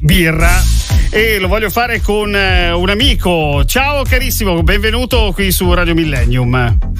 birra e lo voglio fare con eh, un amico. Ciao carissimo, benvenuto qui su Radio Millennium.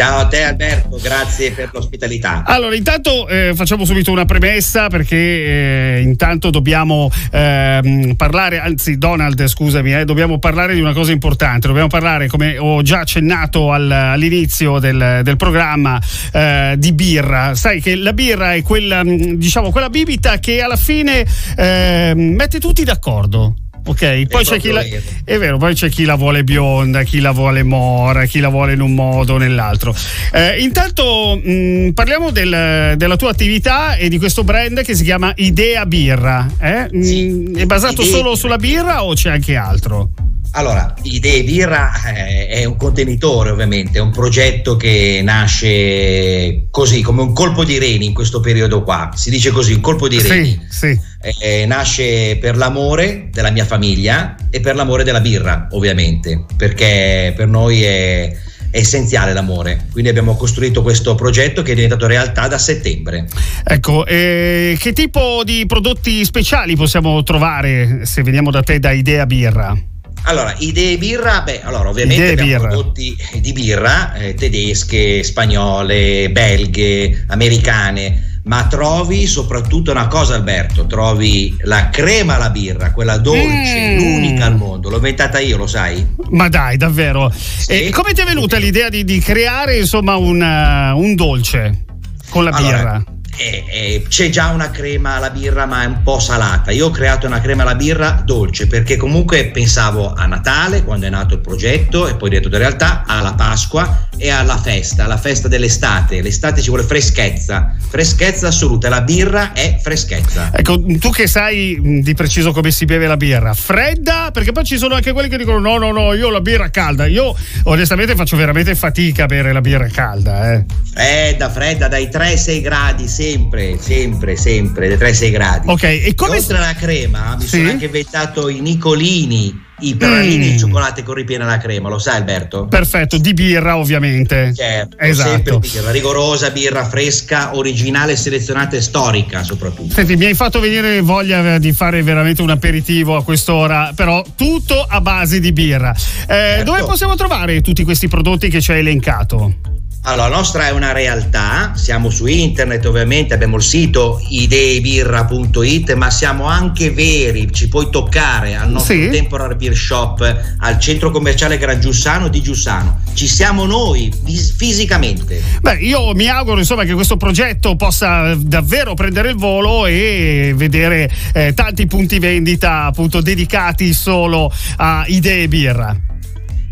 Ciao a te Alberto, grazie per l'ospitalità. Allora, intanto eh, facciamo subito una premessa perché eh, intanto dobbiamo eh, parlare, anzi Donald scusami, eh, dobbiamo parlare di una cosa importante, dobbiamo parlare come ho già accennato al, all'inizio del, del programma eh, di birra. Sai che la birra è quella, diciamo, quella bibita che alla fine eh, mette tutti d'accordo. Ok, poi c'è, chi la, è vero, poi c'è chi la vuole bionda, chi la vuole mora, chi la vuole in un modo o nell'altro. Eh, intanto mh, parliamo del, della tua attività e di questo brand che si chiama Idea Birra. Eh? Sì, è basato idee. solo sulla birra o c'è anche altro? Allora, Idee Birra eh, è un contenitore ovviamente, è un progetto che nasce così, come un colpo di reni in questo periodo qua, si dice così, un colpo di reni. Sì, sì. Eh, nasce per l'amore della mia famiglia e per l'amore della birra ovviamente, perché per noi è, è essenziale l'amore. Quindi abbiamo costruito questo progetto che è diventato realtà da settembre. Ecco, eh, che tipo di prodotti speciali possiamo trovare se veniamo da te da Idea Birra? Allora, idee birra, beh, allora ovviamente idee abbiamo birra. prodotti di birra eh, tedesche, spagnole, belghe, americane, ma trovi soprattutto una cosa Alberto, trovi la crema alla birra, quella dolce, mm. l'unica al mondo, l'ho inventata io, lo sai? Ma dai, davvero? Sì. E come ti è venuta l'idea di, di creare insomma un, uh, un dolce con la allora, birra? eh, eh, c'è già una crema alla birra ma è un po' salata. Io ho creato una crema alla birra dolce perché comunque pensavo a Natale quando è nato il progetto e poi detto in realtà alla Pasqua e alla festa, alla festa dell'estate. L'estate ci vuole freschezza, freschezza assoluta. La birra è freschezza. Ecco, tu che sai di preciso come si beve la birra, fredda? Perché poi ci sono anche quelli che dicono no, no, no, io la birra calda. Io onestamente faccio veramente fatica a bere la birra calda. Eh. Fredda, fredda, dai 3-6 gradi, sempre, sempre, sempre, dai 3-6 gradi. Ok, e come... E oltre alla crema mi sì? sono anche inventato i Nicolini i pralini mm. di cioccolato con ripiena la crema, lo sai Alberto? Perfetto, di birra ovviamente. Certo, esatto. sempre birra, rigorosa, birra fresca, originale, selezionata e storica soprattutto. Senti, mi hai fatto venire voglia di fare veramente un aperitivo a quest'ora, però tutto a base di birra. Eh, certo. Dove possiamo trovare tutti questi prodotti che ci hai elencato? Allora, la nostra è una realtà, siamo su internet ovviamente, abbiamo il sito ideebirra.it, ma siamo anche veri, ci puoi toccare al nostro sì. temporary beer shop al centro commerciale Gran Giussano di Giussano. Ci siamo noi fisicamente. Beh, io mi auguro insomma che questo progetto possa davvero prendere il volo e vedere eh, tanti punti vendita appunto dedicati solo a idee birra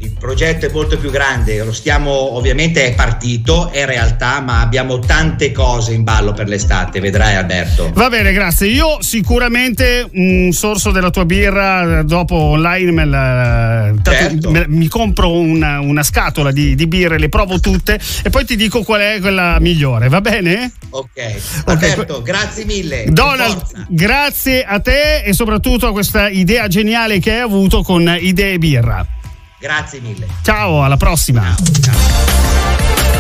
il progetto è molto più grande, lo stiamo ovviamente è partito, è realtà, ma abbiamo tante cose in ballo per l'estate, vedrai Alberto. Va bene, grazie. Io sicuramente un sorso della tua birra dopo online me la, certo. me, mi compro una, una scatola di, di, birre, le provo tutte e poi ti dico qual è quella migliore, va bene? Ok, Alberto, okay. grazie mille. Donald, grazie a te e soprattutto a questa idea geniale che hai avuto con Idee Birra. Grazie mille. Ciao, alla prossima. Ciao. ciao.